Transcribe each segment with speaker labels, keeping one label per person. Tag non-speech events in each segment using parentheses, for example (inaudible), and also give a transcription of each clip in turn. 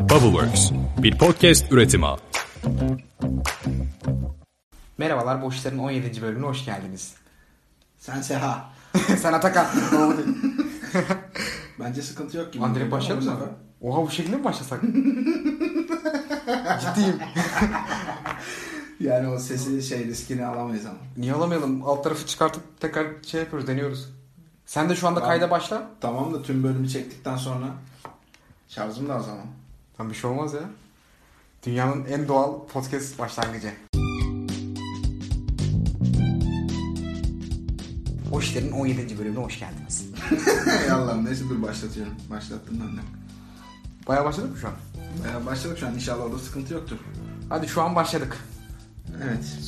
Speaker 1: Bubbleworks, bir podcast üretimi.
Speaker 2: Merhabalar, Bu İşler'in 17. bölümüne hoş geldiniz.
Speaker 3: Sen Seha. (laughs)
Speaker 2: Sen Atakan. (laughs)
Speaker 3: Bence sıkıntı yok gibi.
Speaker 2: Andre başlayalım mı? Oha bu şekilde mi başlasak? (laughs) Ciddiyim.
Speaker 3: Yani o sesi şey riskini alamayız ama.
Speaker 2: Niye alamayalım? Alt tarafı çıkartıp tekrar şey yapıyoruz, deniyoruz. Sen de şu anda
Speaker 3: Ben-
Speaker 2: kayda başla.
Speaker 3: Tamam da tüm bölümü çektikten sonra şarjım da zaman.
Speaker 2: Tam bir şey olmaz ya. Dünyanın en doğal podcast başlangıcı. O işlerin 17. bölümüne hoş geldiniz.
Speaker 3: Ey Allah'ım neyse dur başlatıyorum. Başlattım ben de.
Speaker 2: Baya başladık mı şu an?
Speaker 3: Bayağı başladık şu an inşallah orada sıkıntı yoktur.
Speaker 2: Hadi şu an başladık.
Speaker 3: Evet.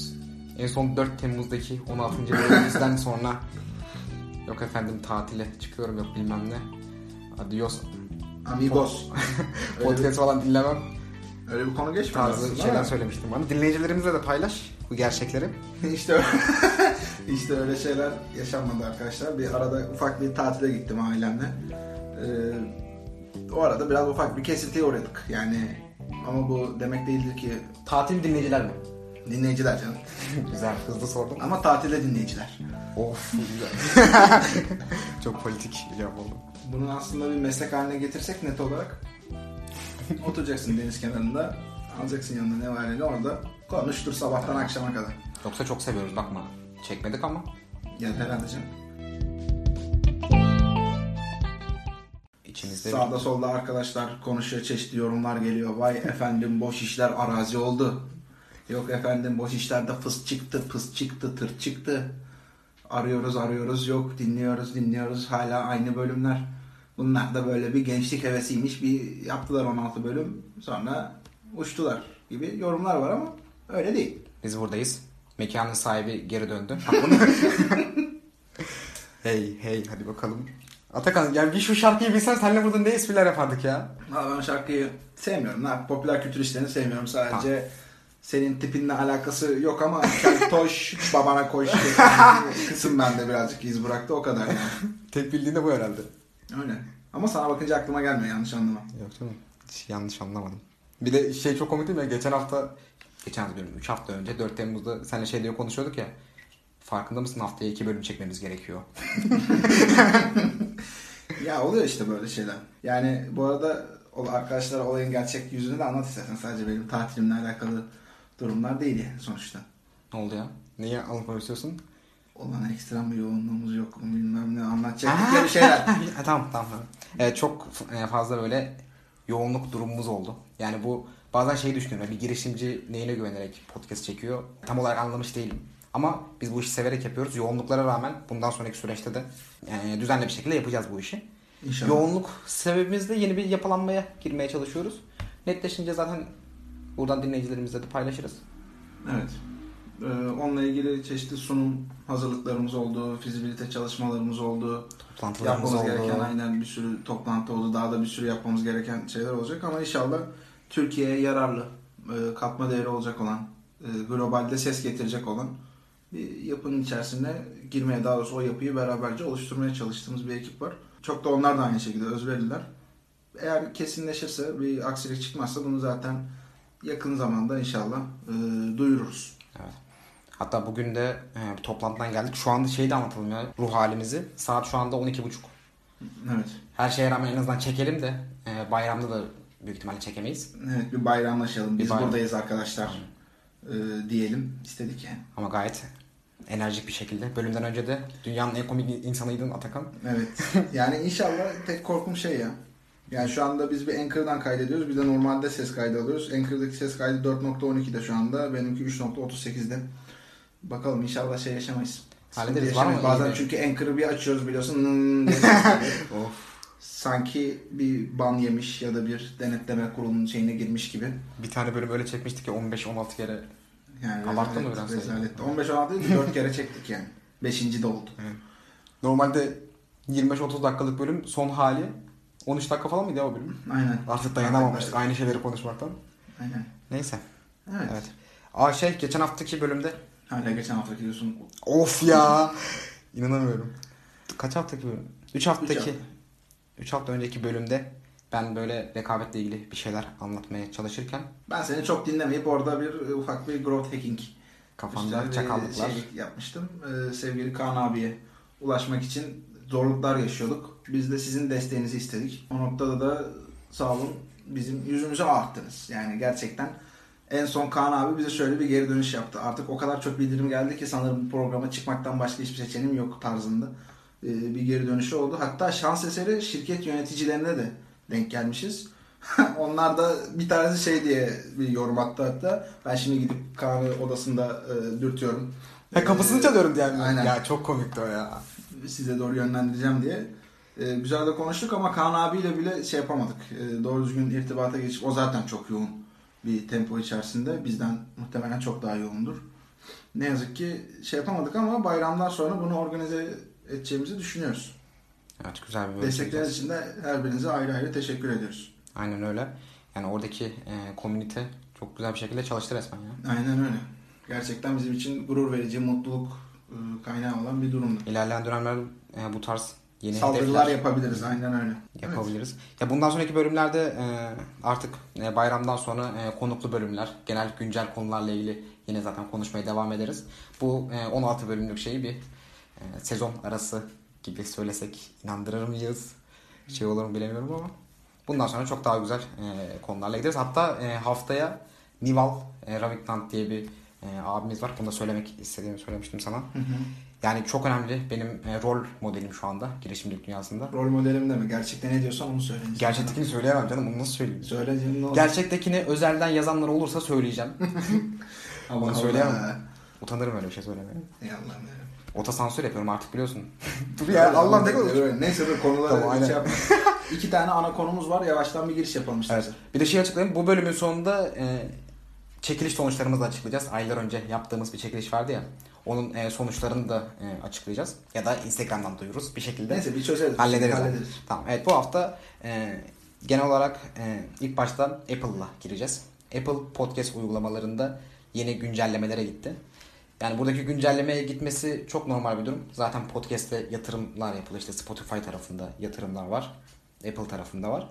Speaker 2: En son 4 Temmuz'daki 16. bölümümüzden sonra yok efendim tatile çıkıyorum yok bilmem ne. Adios.
Speaker 3: Amigos.
Speaker 2: Podcast falan dinlemem
Speaker 3: öyle bir konu geçmedi
Speaker 2: tarzı şeyler
Speaker 3: ama
Speaker 2: söylemiştim bana. Dinleyicilerimizle de paylaş bu gerçekleri. (laughs)
Speaker 3: işte (laughs) işte öyle şeyler yaşanmadı arkadaşlar. Bir arada ufak bir tatile gittim ailemle. Ee, o arada biraz ufak bir kesintiye uğradık. Yani ama bu demek değildir ki
Speaker 2: Tatil dinleyiciler mi?
Speaker 3: dinleyiciler canım. (laughs)
Speaker 2: Güzel hızlı sordum.
Speaker 3: Ama tatilde dinleyiciler.
Speaker 2: Of güzel. Çok politik bir cevap oldu.
Speaker 3: Bunu aslında bir meslek haline getirsek net olarak (laughs) oturacaksın deniz kenarında alacaksın yanına ne var ne orada konuştur sabahtan akşama kadar.
Speaker 2: Yoksa çok seviyoruz bakma. Çekmedik ama.
Speaker 3: Yani herhalde canım.
Speaker 2: içimizde
Speaker 3: Sağda solda arkadaşlar konuşuyor çeşitli yorumlar geliyor. Vay efendim boş işler arazi oldu. Yok efendim boş işlerde fıs çıktı, pıs çıktı, tır çıktı. Arıyoruz arıyoruz yok dinliyoruz dinliyoruz hala aynı bölümler. Bunlar da böyle bir gençlik hevesiymiş bir yaptılar 16 bölüm sonra uçtular gibi yorumlar var ama öyle değil.
Speaker 2: biz buradayız. Mekanın sahibi geri döndü. (laughs) hey hey hadi bakalım. Atakan yani bir şu şarkıyı bilsen seninle burada ne espriler yapardık ya.
Speaker 3: Valla ben şarkıyı sevmiyorum. Ne Popüler kültür işlerini sevmiyorum. Sadece senin tipinle alakası yok ama (laughs) keltoş babana koş (laughs) kısım bende birazcık iz bıraktı o kadar yani.
Speaker 2: Tek bildiğin de bu herhalde.
Speaker 3: Öyle. Ama sana bakınca aklıma gelmiyor yanlış anlama.
Speaker 2: Yok canım. Hiç yanlış anlamadım. Bir de şey çok komik değil mi? Geçen hafta, geçen hafta diyorum 3 hafta önce 4 Temmuz'da seninle şey diye konuşuyorduk ya. Farkında mısın haftaya 2 bölüm çekmemiz gerekiyor. (laughs)
Speaker 3: Ya oluyor işte böyle şeyler. Yani bu arada o arkadaşlara olayın gerçek yüzünü de anlat istersen. Sadece benim tatilimle alakalı durumlar değil yani sonuçta.
Speaker 2: Ne oldu ya? Niye anlatmak istiyorsun?
Speaker 3: Olan ekstrem bir yoğunluğumuz yok mu bilmem ne anlatacaktık ya bir şeyler. (laughs)
Speaker 2: Ha, tamam tamam. Evet, çok e, fazla böyle yoğunluk durumumuz oldu. Yani bu bazen şey düşünüyorum. Bir girişimci neyine güvenerek podcast çekiyor? Tam olarak anlamış değilim. Ama biz bu işi severek yapıyoruz. Yoğunluklara rağmen bundan sonraki süreçte de e, düzenli bir şekilde yapacağız bu işi.
Speaker 3: İnşallah.
Speaker 2: Yoğunluk sebebimizle yeni bir yapılanmaya girmeye çalışıyoruz. Netleşince zaten buradan dinleyicilerimizle de paylaşırız.
Speaker 3: Evet. Ee, onunla ilgili çeşitli sunum hazırlıklarımız oldu, fizibilite çalışmalarımız oldu. Yapmamız
Speaker 2: oldu.
Speaker 3: gereken aynen bir sürü toplantı oldu. Daha da bir sürü yapmamız gereken şeyler olacak ama inşallah Türkiye'ye yararlı, e, katma değeri olacak olan, e, globalde ses getirecek olan bir yapının içerisine girmeye, daha doğrusu o yapıyı beraberce oluşturmaya çalıştığımız bir ekip var. Çok da onlar da aynı şekilde özverililer. Eğer kesinleşirse, bir aksilik çıkmazsa bunu zaten yakın zamanda inşallah e, duyururuz.
Speaker 2: Evet. Hatta bugün de e, bir toplantıdan geldik. Şu anda şeyi de anlatalım ya. Ruh halimizi. Saat şu anda 12.30.
Speaker 3: Evet.
Speaker 2: Her şeye rağmen en azından çekelim de e, bayramda da büyük ihtimalle çekemeyiz.
Speaker 3: Evet bir bayramlaşalım.
Speaker 2: Bir
Speaker 3: Biz
Speaker 2: bayram.
Speaker 3: buradayız arkadaşlar. e, diyelim istedik yani.
Speaker 2: Ama gayet enerjik bir şekilde. Bölümden önce de dünyanın en komik insanıydın Atakan.
Speaker 3: Evet. (laughs) Yani inşallah tek korkum şey ya. Yani şu anda biz bir Anchor'dan kaydediyoruz. Bir de normalde ses kaydı alıyoruz. Anchor'daki ses kaydı 4.12'de şu anda. Benimki 3.38'de. Bakalım inşallah şey yaşamayız.
Speaker 2: Hallederiz. Var mı.
Speaker 3: Bazen
Speaker 2: iyi
Speaker 3: çünkü Anchor'ı bir açıyoruz biliyorsun. (laughs) Hmm.
Speaker 2: Of.
Speaker 3: Sanki bir ban yemiş ya da bir denetleme kurulunun şeyine girmiş gibi.
Speaker 2: Bir tane bölüm öyle çekmiştik ki 15-16 kere.
Speaker 3: Yani
Speaker 2: Abarttın mı
Speaker 3: rezalet-
Speaker 2: biraz?
Speaker 3: Rezaletti. 15-16 değil 4 kere çektik yani. 5. de oldu.
Speaker 2: Normalde 25-30 dakikalık bölüm son hali 13 dakika falan mıydı ya o bölüm?
Speaker 3: Aynen.
Speaker 2: Artık dayanamamıştık aynı şeyleri konuşmaktan.
Speaker 3: Aynen.
Speaker 2: Neyse.
Speaker 3: Evet.
Speaker 2: Evet. Aa şey geçen haftaki bölümde
Speaker 3: Hala geçen haftaki diyorsun.
Speaker 2: Of ya. İnanamıyorum. Kaç haftaki bölüm? 3 haftaki.
Speaker 3: Üç
Speaker 2: 3 hafta önceki bölümde Ben böyle rekabetle ilgili bir şeyler anlatmaya çalışırken
Speaker 3: Ben seni çok dinlemeyip orada bir e, ufak bir growth hacking
Speaker 2: kafamda çakallıklar.
Speaker 3: şey yapmıştım. Ee, sevgili Kaan abiye ulaşmak için zorluklar yaşıyorduk. Biz de sizin desteğinizi istedik. O noktada da sağ olun bizim yüzümüzü ağarttınız. Yani gerçekten en son Kaan abi bize şöyle bir geri dönüş yaptı. Artık o kadar çok bildirim geldi ki sanırım bu programa çıkmaktan başka hiçbir seçeneğim yok tarzında ee, bir geri dönüşü oldu. Hatta şans eseri şirket yöneticilerine de denk gelmişiz. (laughs) Onlar da bir tanesi şey diye bir yorum attı hatta. Ben şimdi gidip Kaan'ı odasında e, dürtüyorum.
Speaker 2: Ha kapısını
Speaker 3: Ee,
Speaker 2: çalıyorum diye. mi?
Speaker 3: Aynen.
Speaker 2: Ya çok komikti o ya.
Speaker 3: Size doğru yönlendireceğim diye. Ee, güzel de konuştuk ama Kaan abiyle bile şey yapamadık. Ee, doğru düzgün irtibata geçip o zaten çok yoğun bir tempo içerisinde. Bizden muhtemelen çok daha yoğundur. Ne yazık ki şey yapamadık ama bayramdan sonra bunu organize edeceğimizi düşünüyoruz.
Speaker 2: Evet güzel bir bölüm
Speaker 3: Destekleriniz için de her birinize ayrı ayrı teşekkür ediyoruz.
Speaker 2: Aynen öyle. Yani oradaki e, komünite çok güzel bir şekilde çalıştı resmen ya.
Speaker 3: Aynen öyle. Gerçekten bizim için gurur verici, mutluluk e, kaynağı olan bir durumdu.
Speaker 2: İlerleyen dönemlerde e, bu tarz yeni
Speaker 3: Saldırılar
Speaker 2: hedefler
Speaker 3: yapabiliriz. Aynen öyle.
Speaker 2: yapabiliriz. Ya bundan sonraki bölümlerde e, artık e, bayramdan sonra e, konuklu bölümler, genel güncel konularla ilgili yine zaten konuşmaya devam ederiz. Bu e, 16 bölümlük şeyi bir e, sezon arası gibi söylesek inandırır mıyız? Şey olur mu bilemiyorum ama bundan sonra çok daha güzel e, konularla gideriz. Hatta e, haftaya Nival e, Ravikant diye bir e, abimiz var. Bunu da söylemek istediğimi söylemiştim sana.
Speaker 3: Hı hı.
Speaker 2: Yani çok önemli benim e, rol modelim şu anda girişimcilik dünyasında.
Speaker 3: Rol modelim de mi? Gerçekten ne diyorsan onu söyle.
Speaker 2: Gerçektekini söyleyemem canım. Onu nasıl söyleyeyim?
Speaker 3: Söyle canım ne olacak?
Speaker 2: Gerçektekini özelden yazanlar olursa söyleyeceğim. (laughs)
Speaker 3: Allah
Speaker 2: Onu söyleyemem.
Speaker 3: Allah.
Speaker 2: Utanırım öyle bir şey söylemeye.
Speaker 3: Ey Allah'ım ya.
Speaker 2: Otosansür yapıyorum artık biliyorsun. (laughs) Dur ya Allah ne kadar.
Speaker 3: Neyse dur konulara
Speaker 2: Tamam, aynen.
Speaker 3: şey yapma. (laughs) İki tane ana konumuz var. Yavaştan bir giriş yapalım
Speaker 2: Evet.
Speaker 3: istersen.
Speaker 2: Bir de şey açıklayayım. Bu bölümün sonunda e, çekiliş sonuçlarımızı açıklayacağız. Aylar önce yaptığımız bir çekiliş vardı ya. Onun e, sonuçlarını da e, açıklayacağız. Ya da Instagram'dan duyururuz bir şekilde.
Speaker 3: Neyse bir çözeriz.
Speaker 2: Hallederiz.
Speaker 3: Hallederiz.
Speaker 2: Tamam. Evet bu hafta e, genel olarak e, ilk başta Apple'la gireceğiz. Apple podcast uygulamalarında yeni güncellemelere gitti. Yani buradaki güncellemeye gitmesi çok normal bir durum. Zaten podcast'te yatırımlar yapılıyor. İşte Spotify tarafında yatırımlar var. Apple tarafında var.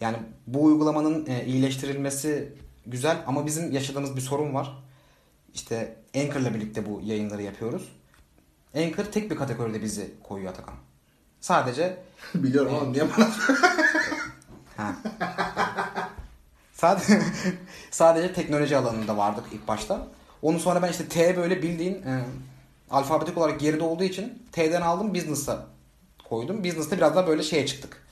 Speaker 2: Yani bu uygulamanın e, iyileştirilmesi güzel ama bizim yaşadığımız bir sorun var. İşte Anchor'la birlikte bu yayınları yapıyoruz. Anchor tek bir kategoride bizi koyuyor Atakan. Sadece (laughs)
Speaker 3: Biliyorum oğlum niye bana (laughs)
Speaker 2: Ha. sadece, sadece teknoloji alanında vardık ilk başta. Onun sonra ben işte T böyle bildiğin e, alfabetik olarak geride olduğu için T'den aldım business'a koydum. Business'ta biraz daha böyle şeye çıktık.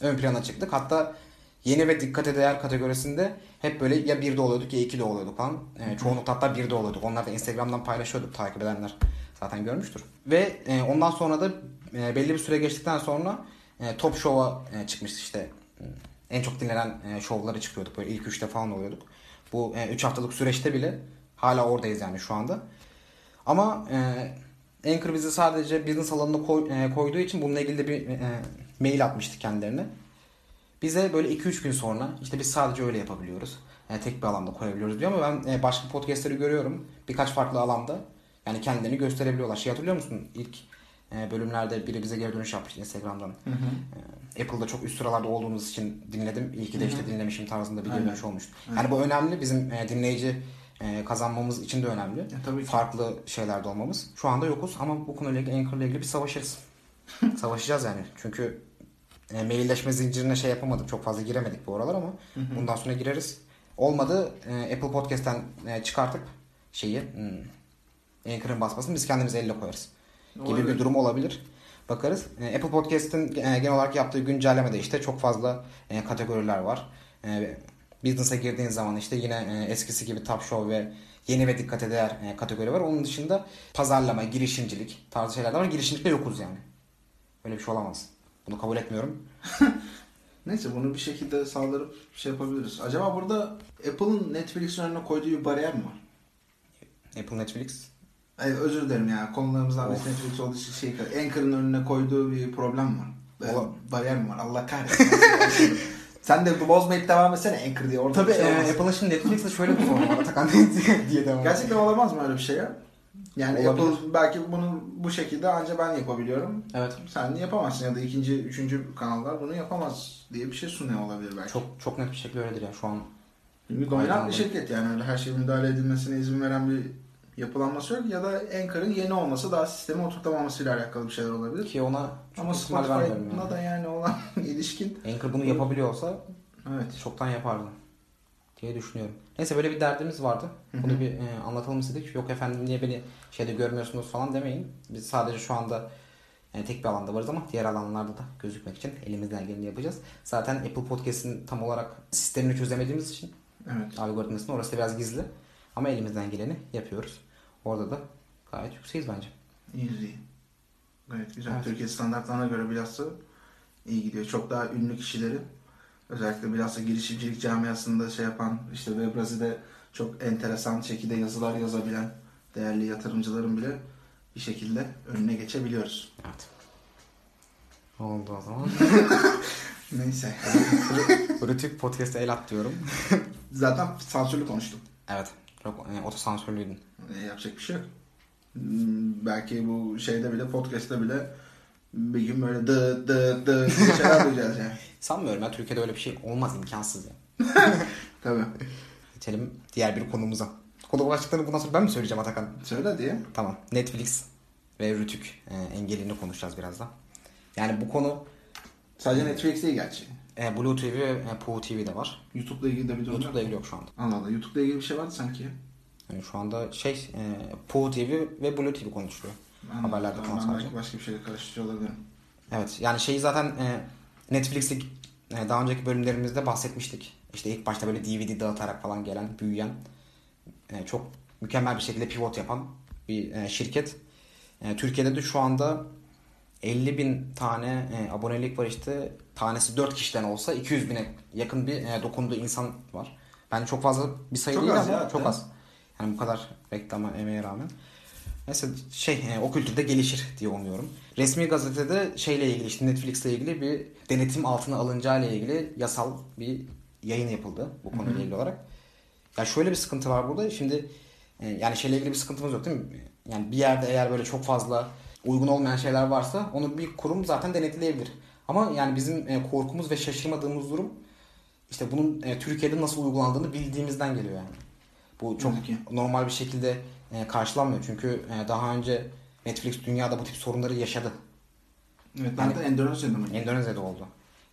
Speaker 2: Ön plana çıktık. Hatta yeni ve dikkate değer kategorisinde hep böyle ya birde oluyorduk ya ikide oluyorduk falan. E, çoğunlukla hatta birde oluyorduk. Onlar da Instagram'dan paylaşıyorduk takip edenler zaten görmüştür. Ve e, ondan sonra da e, belli bir süre geçtikten sonra e, Top Show'a e, çıkmıştı işte. E, En çok dinlenen e, şovlara çıkıyorduk. Böyle ilk üçte falan oluyorduk. Bu 3 haftalık süreçte bile hala oradayız yani şu anda. Ama e, Anchor bizi sadece business alanına koy- e, koyduğu için bununla ilgili de bir e, mail atmıştı kendilerine. Bize böyle 2-3 gün sonra işte biz sadece öyle yapabiliyoruz. Yani tek bir alanda koyabiliyoruz diyor ama ben e, başka podcastleri görüyorum. Birkaç farklı alanda. Yani kendilerini gösterebiliyorlar. Şey hatırlıyor musun? İlk e, bölümlerde biri bize geri dönüş yapmıştı Instagram'dan. E, Apple'da çok üst sıralarda olduğumuz için dinledim. İyi ki de işte dinlemişim tarzında bir geri
Speaker 3: Aynen.
Speaker 2: dönüş olmuştu. Yani bu önemli. Bizim dinleyici kazanmamız için de önemli.
Speaker 3: Ya tabii ki.
Speaker 2: Farklı şeylerde olmamız. Şu anda yokuz ama bu konuyla ilgili Anchor'la ilgili bir savaşırız. (laughs) Savaşacağız yani. Çünkü e, mailleşme zincirine şey yapamadık. Çok fazla giremedik bu aralar ama bundan sonra gireriz. Olmadı e, Apple Podcast'ten e, çıkartıp şeyi hmm, Anchor'ın basmasını biz kendimiz elle koyarız. Gibi
Speaker 3: Olabilir.
Speaker 2: bir durum olabilir. Bakarız. E, Apple Podcast'ın e, genel olarak yaptığı güncellemede işte çok fazla e, kategoriler var. E, business'a girdiğin zaman işte yine e, eskisi gibi Top Show ve yeni ve dikkate değer e, kategori var. Onun dışında pazarlama, girişimcilik tarzı şeyler de var. Girişimcilikte yokuz yani. Öyle bir şey olamaz. Bunu kabul etmiyorum. (laughs)
Speaker 3: Neyse bunu bir şekilde sağlarıp şey yapabiliriz. Acaba burada Apple'ın Netflix'in önüne koyduğu bir bariyer mi var?
Speaker 2: Apple Netflix.
Speaker 3: Ay, özür dilerim ya konularımızdan birisi Netflix olduğu için şey Anchor'ın önüne koyduğu bir problem var.
Speaker 2: Ola-
Speaker 3: bariyer mi var? Allah kahretsin. (laughs) Sen de bozmayıp devam etsene Anchor diye. Orada
Speaker 2: Tabii
Speaker 3: şey
Speaker 2: e. Apple'ın şimdi Netflix'te şöyle bir sorun var. Atakan diye (laughs) devam.
Speaker 3: Gerçekten olamaz mı öyle bir şey ya? Yani
Speaker 2: Olabilir.
Speaker 3: Apple belki bunu bu şekilde ancak ben yapabiliyorum.
Speaker 2: Evet.
Speaker 3: Sen yapamazsın ya da ikinci, üçüncü kanallar bunu yapamaz diye bir şey sunuyor olabilir belki.
Speaker 2: Çok çok net bir şekilde öyledir ya şu an.
Speaker 3: Çünkü dominant bir şirket yani öyle her şey müdahale edilmesine izin veren bir yapılanması yok ya da Anchor'ın yeni olması daha sisteme oturtamamasıyla alakalı bir şeyler olabilir.
Speaker 2: Ki ona çok
Speaker 3: Ama Spotify'la
Speaker 2: yani.
Speaker 3: da yani olan (laughs) ilişkin
Speaker 2: Anchor bunu yapabiliyorsa
Speaker 3: evet.
Speaker 2: çoktan yapardı diye düşünüyorum. Neyse böyle bir derdimiz vardı. Bunu bir e, anlatalım istedik. Yok efendim niye beni şeyde görmüyorsunuz falan demeyin. Biz sadece şu anda yani tek bir alanda varız ama diğer alanlarda da gözükmek için elimizden geleni yapacağız. Zaten Apple Podcast'in tam olarak sistemini çözemediğimiz için
Speaker 3: Evet.
Speaker 2: algoritmasını orası biraz gizli. Ama elimizden geleni yapıyoruz. Orada da gayet yükseğiz bence.
Speaker 3: Easy. Gayet güzel.
Speaker 2: Evet.
Speaker 3: Türkiye standartlarına göre bilhassa iyi gidiyor. Çok daha ünlü kişileri özellikle bilhassa girişimcilik camiasında şey yapan işte Webrazi'de çok enteresan şekilde yazılar yazabilen değerli yatırımcıların bile bir şekilde önüne geçebiliyoruz.
Speaker 2: Evet. Oldu o zaman. (laughs)
Speaker 3: Neyse.
Speaker 2: Rütük Podcast'a el at diyorum. (laughs)
Speaker 3: Zaten sansürlü konuştum.
Speaker 2: Evet. Çok e, otosansörlüydün.
Speaker 3: E, yapacak bir şey yok. Hmm, Belki bu şeyde bile podcast'te bile bir gün böyle dı dı dı diye şeyler duyacağız yani. (laughs)
Speaker 2: Sanmıyorum ya Türkiye'de öyle bir şey olmaz imkansız ya. (laughs)
Speaker 3: Tabii.
Speaker 2: Geçelim diğer bir konumuza. Konu başlıklarını bundan sonra ben mi söyleyeceğim Atakan?
Speaker 3: Söyle diye.
Speaker 2: Tamam. Netflix ve Rütük e, engelini konuşacağız birazdan. Yani bu konu
Speaker 3: Sadece Netflix değil gerçi.
Speaker 2: e, Blue TV ve e, Poo TV'de var.
Speaker 3: YouTube'la ilgili de bir durum
Speaker 2: YouTube'da
Speaker 3: yok.
Speaker 2: ilgili yok şu anda.
Speaker 3: Allah Allah. YouTube'la ilgili bir şey vardı sanki.
Speaker 2: Yani şu anda şey e, Poo TV ve Blue TV konuşuluyor.
Speaker 3: Ben,
Speaker 2: Haberlerde
Speaker 3: ben
Speaker 2: falan sadece.
Speaker 3: başka bir şeyle karıştırıyor olabilirim.
Speaker 2: Evet yani şeyi zaten e, Netflix'te e, daha önceki bölümlerimizde bahsetmiştik. İşte ilk başta böyle DVD dağıtarak falan gelen, büyüyen, e, çok mükemmel bir şekilde pivot yapan bir e, şirket. E, Türkiye'de de şu anda 50 bin tane e, abonelik var işte. Tanesi 4 kişiden olsa 200 bine yakın bir e, dokunduğu insan var. Bence çok fazla bir sayı
Speaker 3: Çok
Speaker 2: değil
Speaker 3: az
Speaker 2: ama
Speaker 3: ya,
Speaker 2: çok az. Yani bu kadar reklama emeğe rağmen. Neyse şey e, o kültürde gelişir diye umuyorum. Resmi gazetede şeyle ilgili işte Netflix'le ilgili bir denetim altına alınacağı ile ilgili yasal bir yayın yapıldı bu konuyla ilgili olarak. Ya şöyle bir sıkıntı var burada. Şimdi e, yani şeyle ilgili bir sıkıntımız yok değil mi? Yani bir yerde eğer böyle çok fazla uygun olmayan şeyler varsa onu bir kurum zaten denetleyebilir. Ama yani bizim e, korkumuz ve şaşırmadığımız durum işte bunun Türkiye'de nasıl uygulandığını bildiğimizden geliyor yani. Bu çok
Speaker 3: Tabii ki.
Speaker 2: normal bir şekilde karşılanmıyor. Çünkü e, daha önce Netflix dünyada bu tip sorunları yaşadı.
Speaker 3: Evet,
Speaker 2: Yani-
Speaker 3: zaten Endonezya'da mı?
Speaker 2: Endonezya'da oldu.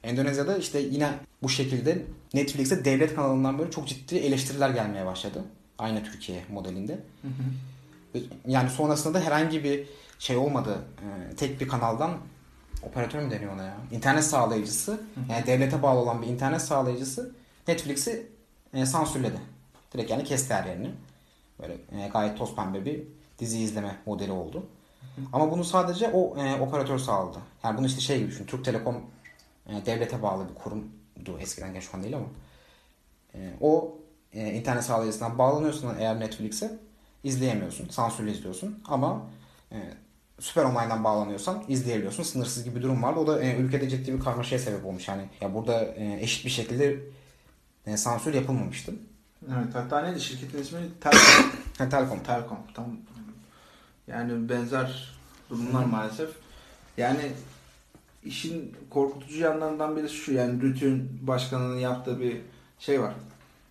Speaker 2: Endonezya'da işte yine bu şekilde Netflix'e devlet kanalından böyle çok ciddi eleştiriler gelmeye başladı. Aynı Türkiye modelinde. Yani sonrasında da herhangi bir şey olmadı. Ee, tek bir kanaldan operatör mü deniyor ona ya? İnternet sağlayıcısı, yani devlete bağlı olan bir internet sağlayıcısı Netflix'i e, sansürledi. Direkt yani kesti her yerini. Böyle e, gayet toz pembe bir dizi izleme modeli oldu. Ama bunu sadece o e, operatör sağladı. Yani bunu işte şey gibi düşün. Türk Telekom e, devlete bağlı bir kurumdu eskiden geç şu an değil ama. E, o e, internet sağlayıcısından bağlanıyorsun eğer Netflix'e izleyemiyorsun. Sansürlü izliyorsun. Ama e, Süper Online'dan bağlanıyorsan izleyebiliyorsun. Sınırsız gibi bir durum vardı. O da e, ülkede ciddi bir karmaşaya sebep olmuş. Yani ya burada e, eşit bir şekilde e, sansür yapılmamıştı.
Speaker 3: Evet hatta neydi şirketin ismi? Telkom. (coughs)
Speaker 2: Ha, Telkom.
Speaker 3: Telkom. Tam yani benzer durumlar maalesef. Yani işin korkutucu yanlarından birisi şu yani Rütün başkanının yaptığı bir şey var.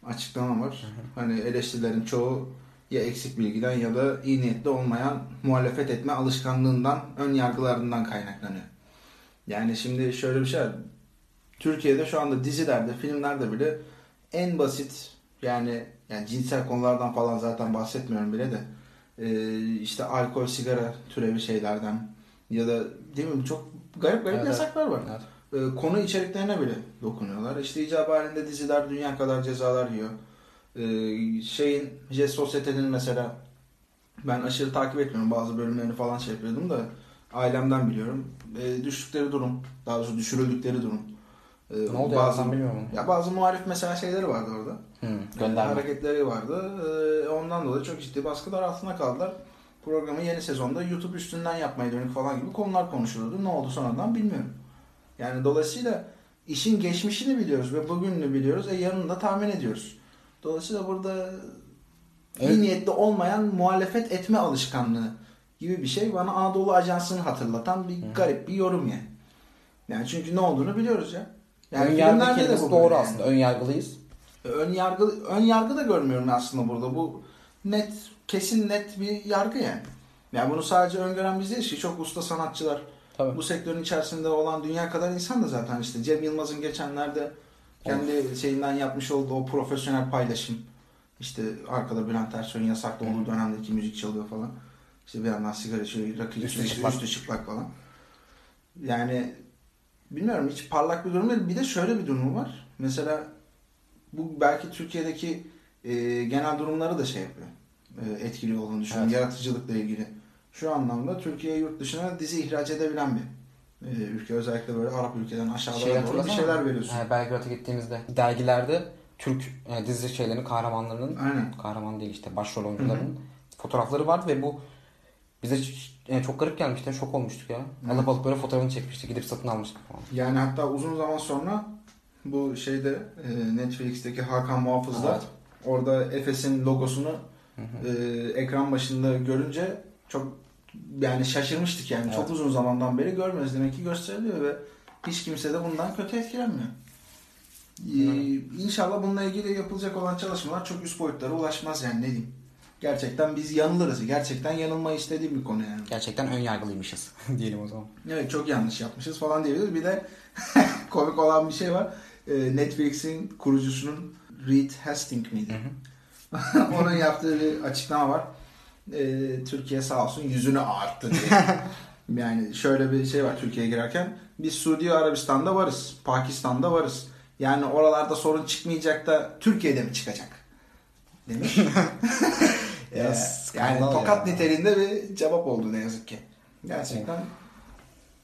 Speaker 3: Açıklama var. Hani eleştirilerin çoğu ya eksik bilgiden ya da iyi niyetli olmayan muhalefet etme alışkanlığından, ön yargılarından kaynaklanıyor. Yani şimdi şöyle bir şey var. Türkiye'de şu anda dizilerde, filmlerde bile en basit yani yani cinsel konulardan falan zaten bahsetmiyorum bile de e, işte alkol, sigara türevi şeylerden ya da değil mi çok garip garip
Speaker 2: Evet,
Speaker 3: yasaklar var.
Speaker 2: Evet.
Speaker 3: E, konu içeriklerine bile dokunuyorlar. İşte icabı halinde diziler dünya kadar cezalar yiyor. E, şeyin Jet Sosyete'nin mesela ben aşırı takip etmiyorum. Bazı bölümlerini falan şey yapıyordum da ailemden biliyorum. E, düştükleri durum, daha doğrusu düşürüldükleri durum. E,
Speaker 2: Ne oldu ya
Speaker 3: bazı,
Speaker 2: ben bilmiyorum.
Speaker 3: ya bazı muhalif mesela şeyleri vardı orada.
Speaker 2: Hı,
Speaker 3: Yani
Speaker 2: gönderme.
Speaker 3: hareketleri vardı. Ee, ondan dolayı çok ciddi baskılar altında kaldılar. Programı yeni sezonda YouTube üstünden yapmaya dönük falan gibi konular konuşulurdu. Ne oldu sonradan bilmiyorum. Yani dolayısıyla işin geçmişini biliyoruz ve bugününü biliyoruz. E yarını da tahmin ediyoruz. Dolayısıyla burada iyi niyetli olmayan muhalefet etme alışkanlığı gibi bir şey bana Anadolu Ajansı'nı hatırlatan bir garip bir yorum yani. Yani çünkü ne olduğunu biliyoruz ya.
Speaker 2: Ön
Speaker 3: filmlerde
Speaker 2: yargı kelimesi doğru
Speaker 3: yani.
Speaker 2: aslında. Ön yargılıyız.
Speaker 3: Ön yargı ön yargı da görmüyorum aslında burada. Bu net kesin net bir yargı yani. Yani bunu sadece öngören biz değiliz ki çok usta sanatçılar
Speaker 2: Tabii.
Speaker 3: bu sektörün içerisinde olan dünya kadar insan da zaten işte Cem Yılmaz'ın geçenlerde kendi şeyinden yapmış olduğu o profesyonel paylaşım işte arkada Bülent Ersoy'un yasaklı olduğu dönemdeki müzik çalıyor falan. İşte bir yandan sigara içiyor, rakı içiyor, üstü
Speaker 2: çıplak
Speaker 3: falan. Yani bilmiyorum hiç parlak bir durum değil. Bir de şöyle bir durum var. Mesela bu belki Türkiye'deki e, genel durumları da şey yapıyor. E, etkili olduğunu düşünüyorum.
Speaker 2: Evet.
Speaker 3: Yaratıcılıkla ilgili. Şu anlamda Türkiye yurt dışına dizi ihraç edebilen bir e, ülke. Özellikle böyle Arap ülkeden aşağılara
Speaker 2: Şey
Speaker 3: doğru bir şeyler veriyorsun.
Speaker 2: He, Belgrad'a gittiğimizde dergilerde Türk e, dizi şeylerinin kahramanlarının
Speaker 3: Aynen.
Speaker 2: kahraman değil işte başrol oyuncularının fotoğrafları vardı ve bu bize e, çok garip gelmişti. Şok olmuştuk ya.
Speaker 3: Evet.
Speaker 2: Alıp alıp böyle fotoğrafını çekmiştik. Gidip satın almıştık falan.
Speaker 3: Yani hatta uzun zaman sonra bu şeyde e, Netflix'teki Hakan Muhafız'da
Speaker 2: Evet.
Speaker 3: orada Efes'in logosunu e, ekran başında görünce çok yani şaşırmıştık yani.
Speaker 2: Evet.
Speaker 3: Çok uzun zamandan beri görmüyoruz. Demek ki gösteriliyor ve hiç kimse de bundan kötü etkilenmiyor. Ee, İnşallah bununla ilgili yapılacak olan çalışmalar çok üst boyutlara ulaşmaz yani ne diyeyim. Gerçekten biz yanılırız. Gerçekten yanılmayı istediğim bir konu yani.
Speaker 2: Gerçekten ön yargılıymışız (laughs) diyelim o zaman.
Speaker 3: Evet çok yanlış yapmışız falan diyebiliriz. Bir de (laughs) komik olan bir şey var. Ee, Netflix'in kurucusunun Reed Hastings miydi? (laughs) Onun yaptığı bir açıklama var. Ee, Türkiye sağ olsun yüzünü ağarttı diye. yani şöyle bir şey var Türkiye'ye girerken. Biz Suudi Arabistan'da varız. Pakistan'da varız. Yani oralarda sorun çıkmayacak da Türkiye'de mi çıkacak? Demiş.
Speaker 2: Ya,
Speaker 3: Ee, yani tokat
Speaker 2: ya.
Speaker 3: niteliğinde bir cevap oldu ne yazık ki. Gerçekten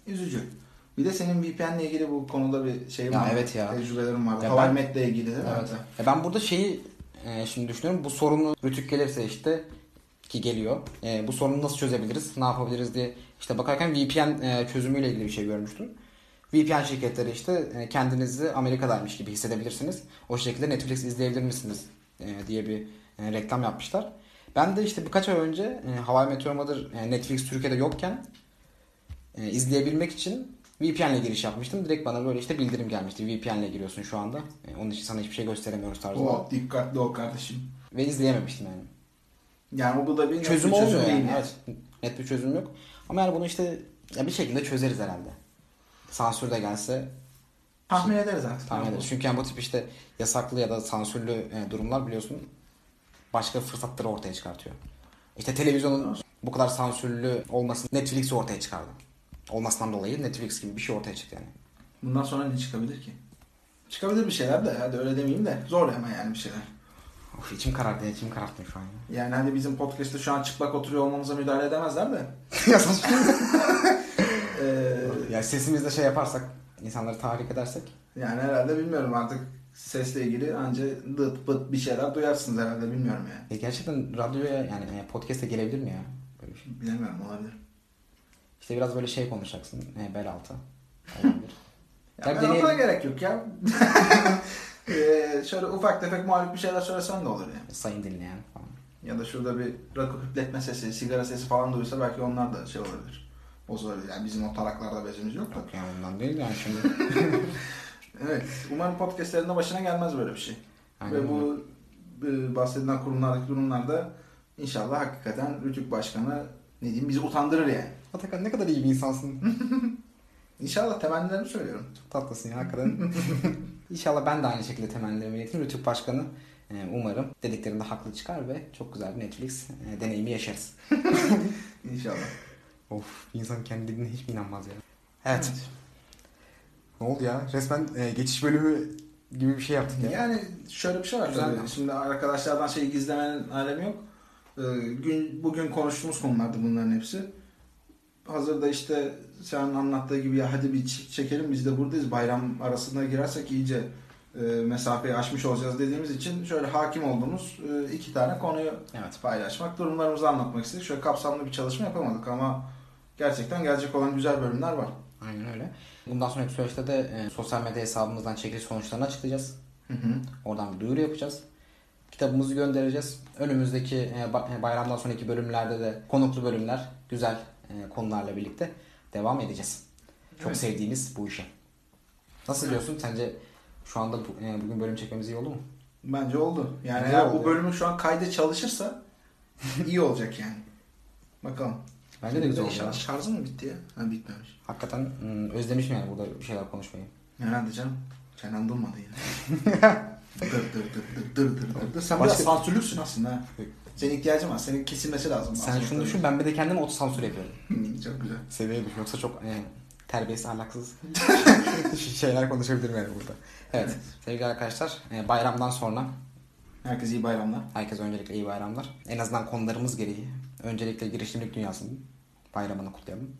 Speaker 3: üzücü. Bir de senin VPN'le ilgili bu konuda bir şey var.
Speaker 2: evet ya.
Speaker 3: Tecrübelerim vardı.
Speaker 2: Ya
Speaker 3: Hawaii
Speaker 2: ben-
Speaker 3: Met'le ilgili değil mi?
Speaker 2: Evet. Ben burada şeyi e, şimdi düşünüyorum. Bu sorunu rütük gelirse işte ki geliyor. E, bu sorunu nasıl çözebiliriz? Ne yapabiliriz diye işte bakarken VPN e, çözümüyle ilgili bir şey görmüştüm. VPN şirketleri işte e, kendinizi Amerika'daymış gibi hissedebilirsiniz. O şekilde Netflix izleyebilir misiniz e, diye bir e, reklam yapmışlar. Ben de işte birkaç ay önce e, Hawaii Meteor Mother e, Netflix Türkiye'de yokken e, izleyebilmek için VPN ile giriş yapmıştım. Direkt bana böyle işte bildirim gelmişti. VPN ile giriyorsun şu anda. E, onun için sana hiçbir şey gösteremiyoruz tarzında.
Speaker 3: O dikkatli ol kardeşim.
Speaker 2: Ve izleyememiştim yani.
Speaker 3: Yani bu da bir
Speaker 2: Çözüm
Speaker 3: bir
Speaker 2: olmuyor
Speaker 3: değil
Speaker 2: yani. Evet. Net bir çözüm yok. Ama yani bunu işte ya bir şekilde çözeriz herhalde. Sansür de gelse
Speaker 3: Tahmin ederiz artık.
Speaker 2: tahmin ederiz. Çünkü yani bu tip işte yasaklı ya da sansürlü e, durumlar biliyorsun başka fırsatları ortaya çıkartıyor. İşte televizyonun bu kadar sansürlü olması Netflix'i ortaya çıkardı. Olmasından dolayı Netflix gibi bir şey ortaya çıktı yani.
Speaker 3: Bundan sonra ne çıkabilir ki? Çıkabilir bir şeyler de hadi öyle demeyeyim de zor ama yani bir şeyler.
Speaker 2: Of içim karardı, içim kararttı şu an. ya.
Speaker 3: Yani hani bizim podcast'te şu an çıplak oturuyor olmamıza müdahale edemezler de. (laughs)
Speaker 2: ya saçma. (laughs)
Speaker 3: Ee,
Speaker 2: ya sesimizle şey yaparsak, insanları tahrik edersek.
Speaker 3: yani herhalde bilmiyorum artık sesle ilgili anca dıt pıt bir şeyler duyarsınız herhalde bilmiyorum yani.
Speaker 2: E gerçekten radyoya yani e, podcast'e gelebilir mi ya? Böyle bir şey.
Speaker 3: Bilemiyorum olabilir.
Speaker 2: İşte biraz böyle şey konuşacaksın. E, bel altı. Olabilir. (laughs)
Speaker 3: Ya
Speaker 2: Tabii
Speaker 3: ben
Speaker 2: deneyelim.
Speaker 3: altına gerek yok ya. Ee, (laughs) şöyle ufak tefek muhalif bir şeyler söylesen de olur yani.
Speaker 2: Sayın dinleyen falan.
Speaker 3: Ya da şurada bir rakı hüpletme sesi, sigara sesi falan duysa belki onlar da şey olabilir. Bozulabilir. Yani bizim o taraklarda bezimiz yok da.
Speaker 2: Yok yani ondan değil yani şimdi. (laughs)
Speaker 3: Evet. Umarım podcastlerinde başına gelmez böyle bir şey.
Speaker 2: Aynen
Speaker 3: Ve bu e, bahsedilen kurumlardaki durumlarda inşallah hakikaten Rütük Başkanı ne diyeyim bizi utandırır yani.
Speaker 2: Atakan ne kadar iyi bir insansın. (laughs)
Speaker 3: İnşallah temennilerimi söylüyorum.
Speaker 2: Çok tatlısın ya hakikaten. (laughs) İnşallah ben de aynı şekilde temennilerimi iletirim. Rütük Başkanı e, umarım dediklerinde haklı çıkar ve çok güzel bir Netflix e, deneyimi yaşarız. (laughs)
Speaker 3: İnşallah.
Speaker 2: Of insan kendi dediğine hiç inanmaz ya. Evet. Ne oldu ya? Resmen e, geçiş bölümü gibi bir şey yaptık ya.
Speaker 3: Yani şöyle bir şey var.
Speaker 2: Ya.
Speaker 3: Şimdi arkadaşlardan şeyi gizlemenin alemi yok. Ee, gün bugün konuştuğumuz konulardı bunların hepsi. Hazırda işte sen anlattığı gibi ya hadi bir çek- çekelim biz de buradayız. Bayram arasında girersek iyice e, mesafeyi aşmış olacağız dediğimiz için şöyle hakim olduğumuz e, iki tane konuyu
Speaker 2: Evet.
Speaker 3: paylaşmak, durumlarımızı anlatmak istedik. Şöyle kapsamlı bir çalışma yapamadık ama gerçekten gelecek olan güzel bölümler var.
Speaker 2: Aynen öyle. Bundan sonraki süreçte de e, sosyal medya hesabımızdan çekiliş sonuçlarını açıklayacağız.
Speaker 3: Hı hı.
Speaker 2: Oradan bir duyuru yapacağız. Kitabımızı göndereceğiz. Önümüzdeki e, e, bayramdan sonraki bölümlerde de konuklu bölümler, güzel e, konularla birlikte devam edeceğiz. Çok
Speaker 3: Evet.
Speaker 2: sevdiğimiz bu işe. Nasıl diyorsun? Sence şu anda bu- e, bugün bölüm çekmemiz iyi oldu mu?
Speaker 3: Bence oldu. Yani
Speaker 2: Bence
Speaker 3: eğer
Speaker 2: oldu.
Speaker 3: bu bölümün şu an kaydı çalışırsa iyi olacak yani. Bakalım.
Speaker 2: Bence de güzel oldu.
Speaker 3: Şar-. Şarjı mı bitti ya? Ha bitmemiş.
Speaker 2: Hakikaten hmm, özlemişim yani burada bir şeyler konuşmayı.
Speaker 3: Herhalde canım. Çenen durmadı yine. (laughs) dır dır dır dır dır dır dır dır. Sen
Speaker 2: Başka-
Speaker 3: biraz sansürlüksün aslında. ha. Senin ihtiyacın var. Senin kesilmesi lazım.
Speaker 2: Sen şunu düşün ben bir de kendime otosansür yapıyorum. (laughs)
Speaker 3: Çok güzel.
Speaker 2: Seviyeye düşün. Yoksa çok e, terbiyesiz, ahlaksız (laughs) şeyler konuşabilirim yani burada. Evet,
Speaker 3: Evet.
Speaker 2: sevgili arkadaşlar e, bayramdan sonra
Speaker 3: Herkese iyi bayramlar.
Speaker 2: herkese öncelikle iyi bayramlar. En azından konularımız gereği öncelikle girişimcilik dünyasının bayramını kutlayalım.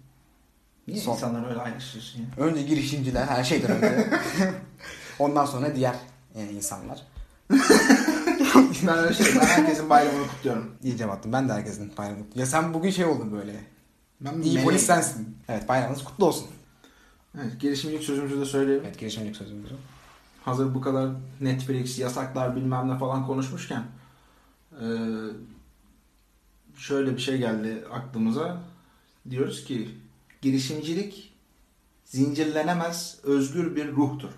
Speaker 3: Niye
Speaker 2: Son-
Speaker 3: insanlar öyle ayrışıyorsun ya?
Speaker 2: Önce girişimciler her şeyden önce. (laughs) Ondan sonra diğer e, insanlar. (laughs)
Speaker 3: ben öyle şey, ben herkesin bayramını kutluyorum.
Speaker 2: İyi cevaptım. Ben de herkesin bayramını Ya sen bugün şey oldun böyle.
Speaker 3: Ben
Speaker 2: İyi
Speaker 3: meleğim.
Speaker 2: polis sensin. Evet bayramınız kutlu olsun.
Speaker 3: Evet, girişimcilik sözümüzü de söyleyelim.
Speaker 2: Evet girişimcilik sözümüzü.
Speaker 3: Hazır bu kadar Netflix, yasaklar bilmem ne falan konuşmuşken eee, şöyle bir şey geldi aklımıza. Diyoruz ki girişimcilik zincirlenemez özgür bir ruhtur.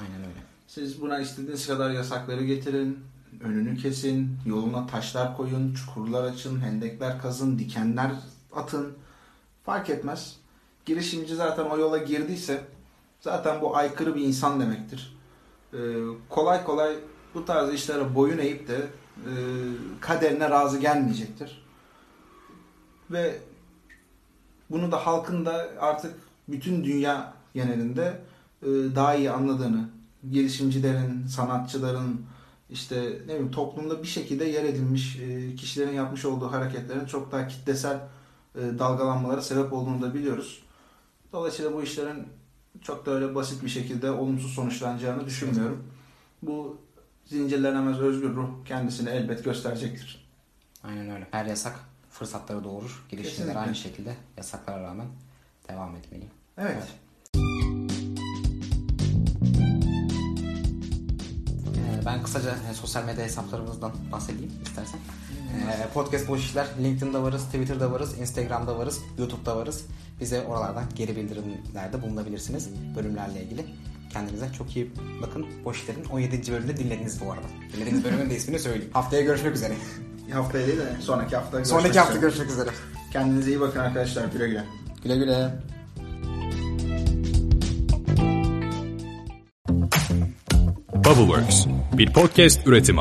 Speaker 2: Aynen öyle.
Speaker 3: Siz buna istediğiniz kadar yasakları getirin, önünü kesin, yoluna taşlar koyun, çukurlar açın, hendekler kazın, dikenler atın. Fark etmez. Girişimci zaten o yola girdiyse zaten bu aykırı bir insan demektir. Ee, kolay kolay bu tarz işlere boyun eğip de e, kaderine razı gelmeyecektir. Ve bunu da halkın da artık bütün dünya genelinde e, daha iyi anladığını, girişimcilerin, sanatçıların, işte ne bileyim toplumda bir şekilde yer edilmiş e, kişilerin yapmış olduğu hareketlerin çok daha kitlesel e, dalgalanmalara sebep olduğunu da biliyoruz. Dolayısıyla bu işlerin çok da öyle basit bir şekilde olumsuz sonuçlanacağını düşünmüyorum. Bu zincirlenemez özgür ruh kendisini elbet gösterecektir.
Speaker 2: Aynen öyle. Her yasak fırsatları doğurur.
Speaker 3: Kesinlikle.
Speaker 2: aynı şekilde yasaklara rağmen devam etmeli.
Speaker 3: Evet.
Speaker 2: Evet. Ee, Ben kısaca e, sosyal medya hesaplarımızdan bahsedeyim istersen. Ee, Podcast Boş İşler, LinkedIn'da varız, Twitter'da varız, Instagram'da varız, YouTube'da varız. Bize oralardan geri bildirimlerde bulunabilirsiniz bölümlerle ilgili. Kendinize çok iyi bakın. Boş İşler'in 17. bölümünde dinlediniz bu arada. Dinlediğiniz bölümün de ismini söyleyeyim. Haftaya görüşmek üzere. (laughs)
Speaker 3: Haftaya değil de sonraki hafta görüşmek
Speaker 2: Sonraki hafta
Speaker 3: üzere.
Speaker 2: görüşmek üzere.
Speaker 3: Kendinize iyi bakın arkadaşlar. Güle güle.
Speaker 2: Güle güle.
Speaker 1: Bubbleworks bir podcast üretimi.